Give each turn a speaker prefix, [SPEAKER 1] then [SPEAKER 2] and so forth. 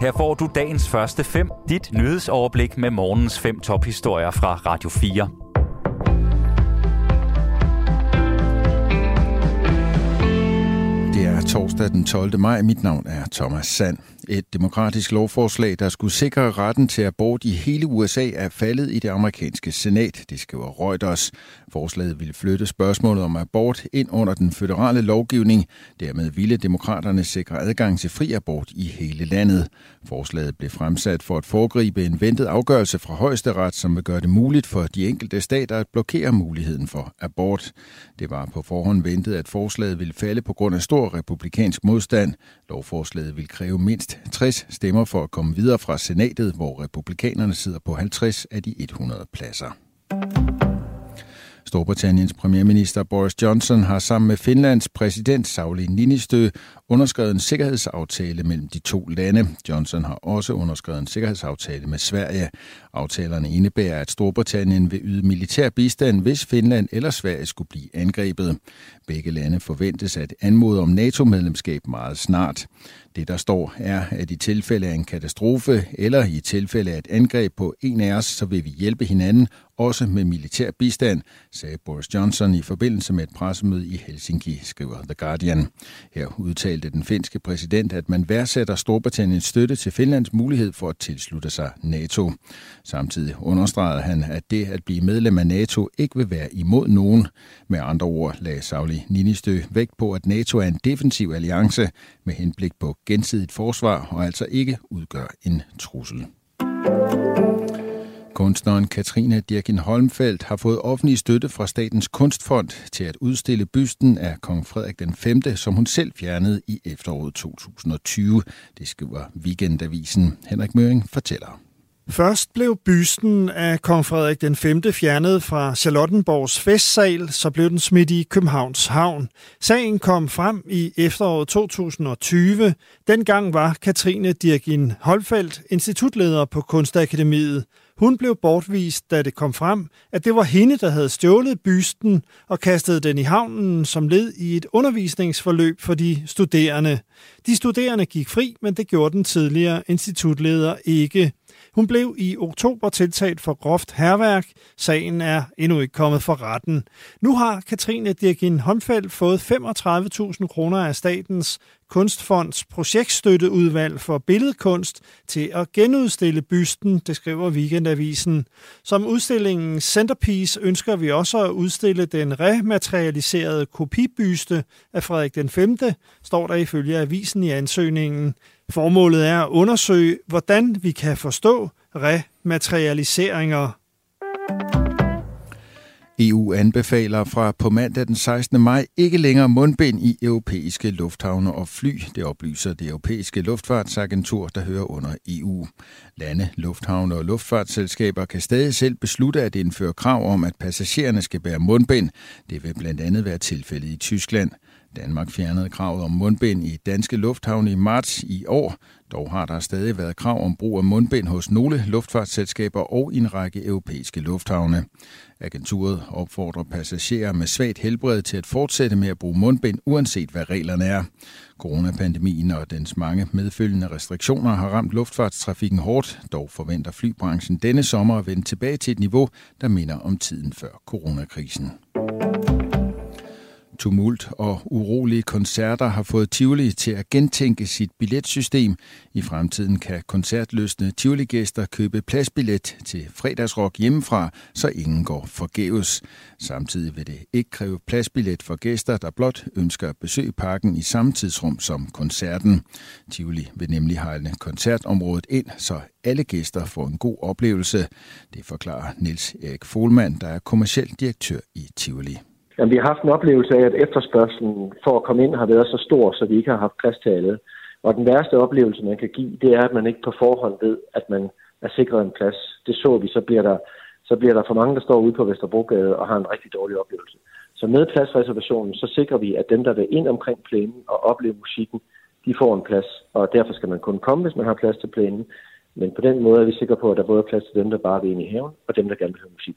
[SPEAKER 1] Her får du dagens første fem, dit nyhedsoverblik med morgens fem tophistorier fra Radio 4.
[SPEAKER 2] Det er torsdag den 12. maj. Mit navn er Thomas Sand. Et demokratisk lovforslag, der skulle sikre retten til abort i hele USA, er faldet i det amerikanske senat, det skriver Reuters. Forslaget ville flytte spørgsmålet om abort ind under den føderale lovgivning. Dermed ville demokraterne sikre adgang til fri abort i hele landet. Forslaget blev fremsat for at foregribe en ventet afgørelse fra højesteret, som vil gøre det muligt for de enkelte stater at blokere muligheden for abort. Det var på forhånd ventet, at forslaget ville falde på grund af stor republikansk modstand. Lovforslaget ville kræve mindst 60 stemmer for at komme videre fra senatet, hvor republikanerne sidder på 50 af de 100 pladser. Storbritanniens premierminister Boris Johnson har sammen med Finlands præsident Sauli Niinistö underskrevet en sikkerhedsaftale mellem de to lande. Johnson har også underskrevet en sikkerhedsaftale med Sverige. Aftalerne indebærer, at Storbritannien vil yde militær bistand, hvis Finland eller Sverige skulle blive angrebet. Begge lande forventes at anmode om NATO-medlemskab meget snart. Det, der står, er, at i tilfælde af en katastrofe eller i tilfælde af et angreb på en af os, så vil vi hjælpe hinanden, også med militær bistand, sagde Boris Johnson i forbindelse med et pressemøde i Helsinki, skriver The Guardian. Her udtalte den finske præsident, at man værdsætter Storbritanniens støtte til Finlands mulighed for at tilslutte sig NATO. Samtidig understregede han, at det at blive medlem af NATO ikke vil være imod nogen. Med andre ord lagde Sauli Ninistø vægt på, at NATO er en defensiv alliance med henblik på gensidigt forsvar og altså ikke udgør en trussel. Kunstneren Katrine Dirkin Holmfeldt har fået offentlig støtte fra Statens Kunstfond til at udstille bysten af kong Frederik den 5., som hun selv fjernede i efteråret 2020. Det skriver Weekendavisen. Henrik Møring fortæller.
[SPEAKER 3] Først blev bysten af kong Frederik den 5. fjernet fra Charlottenborgs festsal, så blev den smidt i Københavns Havn. Sagen kom frem i efteråret 2020. Dengang var Katrine Dirkin Holfeldt institutleder på Kunstakademiet. Hun blev bortvist, da det kom frem, at det var hende, der havde stjålet bysten og kastet den i havnen som led i et undervisningsforløb for de studerende. De studerende gik fri, men det gjorde den tidligere institutleder ikke. Hun blev i oktober tiltalt for groft herværk. Sagen er endnu ikke kommet for retten. Nu har Katrine Dirkin Håndfeldt fået 35.000 kroner af statens Kunstfonds projektstøtteudvalg for billedkunst til at genudstille bysten, det skriver Weekendavisen. Som udstillingens centerpiece ønsker vi også at udstille den rematerialiserede kopibyste af Frederik den 5., står der ifølge avisen i ansøgningen. Formålet er at undersøge, hvordan vi kan forstå rematerialiseringer.
[SPEAKER 2] EU anbefaler fra på mandag den 16. maj ikke længere mundbind i europæiske lufthavne og fly. Det oplyser det europæiske luftfartsagentur, der hører under EU. Lande, lufthavne og luftfartsselskaber kan stadig selv beslutte at indføre krav om, at passagererne skal bære mundbind. Det vil blandt andet være tilfældet i Tyskland. Danmark fjernede kravet om mundbind i danske lufthavne i marts i år. Dog har der stadig været krav om brug af mundbind hos nogle luftfartsselskaber og i en række europæiske lufthavne. Agenturet opfordrer passagerer med svagt helbred til at fortsætte med at bruge mundbind, uanset hvad reglerne er. Coronapandemien og dens mange medfølgende restriktioner har ramt luftfartstrafikken hårdt. Dog forventer flybranchen denne sommer at vende tilbage til et niveau, der minder om tiden før coronakrisen. Tumult og urolige koncerter har fået Tivoli til at gentænke sit billetsystem. I fremtiden kan koncertløsne Tivoli-gæster købe pladsbillet til fredagsrock hjemmefra, så ingen går forgæves. Samtidig vil det ikke kræve pladsbillet for gæster, der blot ønsker at besøge parken i samme tidsrum som koncerten. Tivoli vil nemlig hejle koncertområdet ind, så alle gæster får en god oplevelse. Det forklarer Niels Erik Folmand, der er kommersiel direktør i Tivoli.
[SPEAKER 4] Jamen, vi har haft en oplevelse af, at efterspørgselen for at komme ind har været så stor, så vi ikke har haft plads til alle. Og den værste oplevelse, man kan give, det er, at man ikke på forhånd ved, at man er sikret en plads. Det så vi, så bliver der, så bliver der for mange, der står ude på Vesterbrogade og har en rigtig dårlig oplevelse. Så med pladsreservationen, så sikrer vi, at dem, der vil ind omkring plænen og opleve musikken, de får en plads. Og derfor skal man kun komme, hvis man har plads til plænen. Men på den måde er vi sikre på, at der både er plads til dem, der bare vil ind i haven, og dem, der gerne vil høre musik.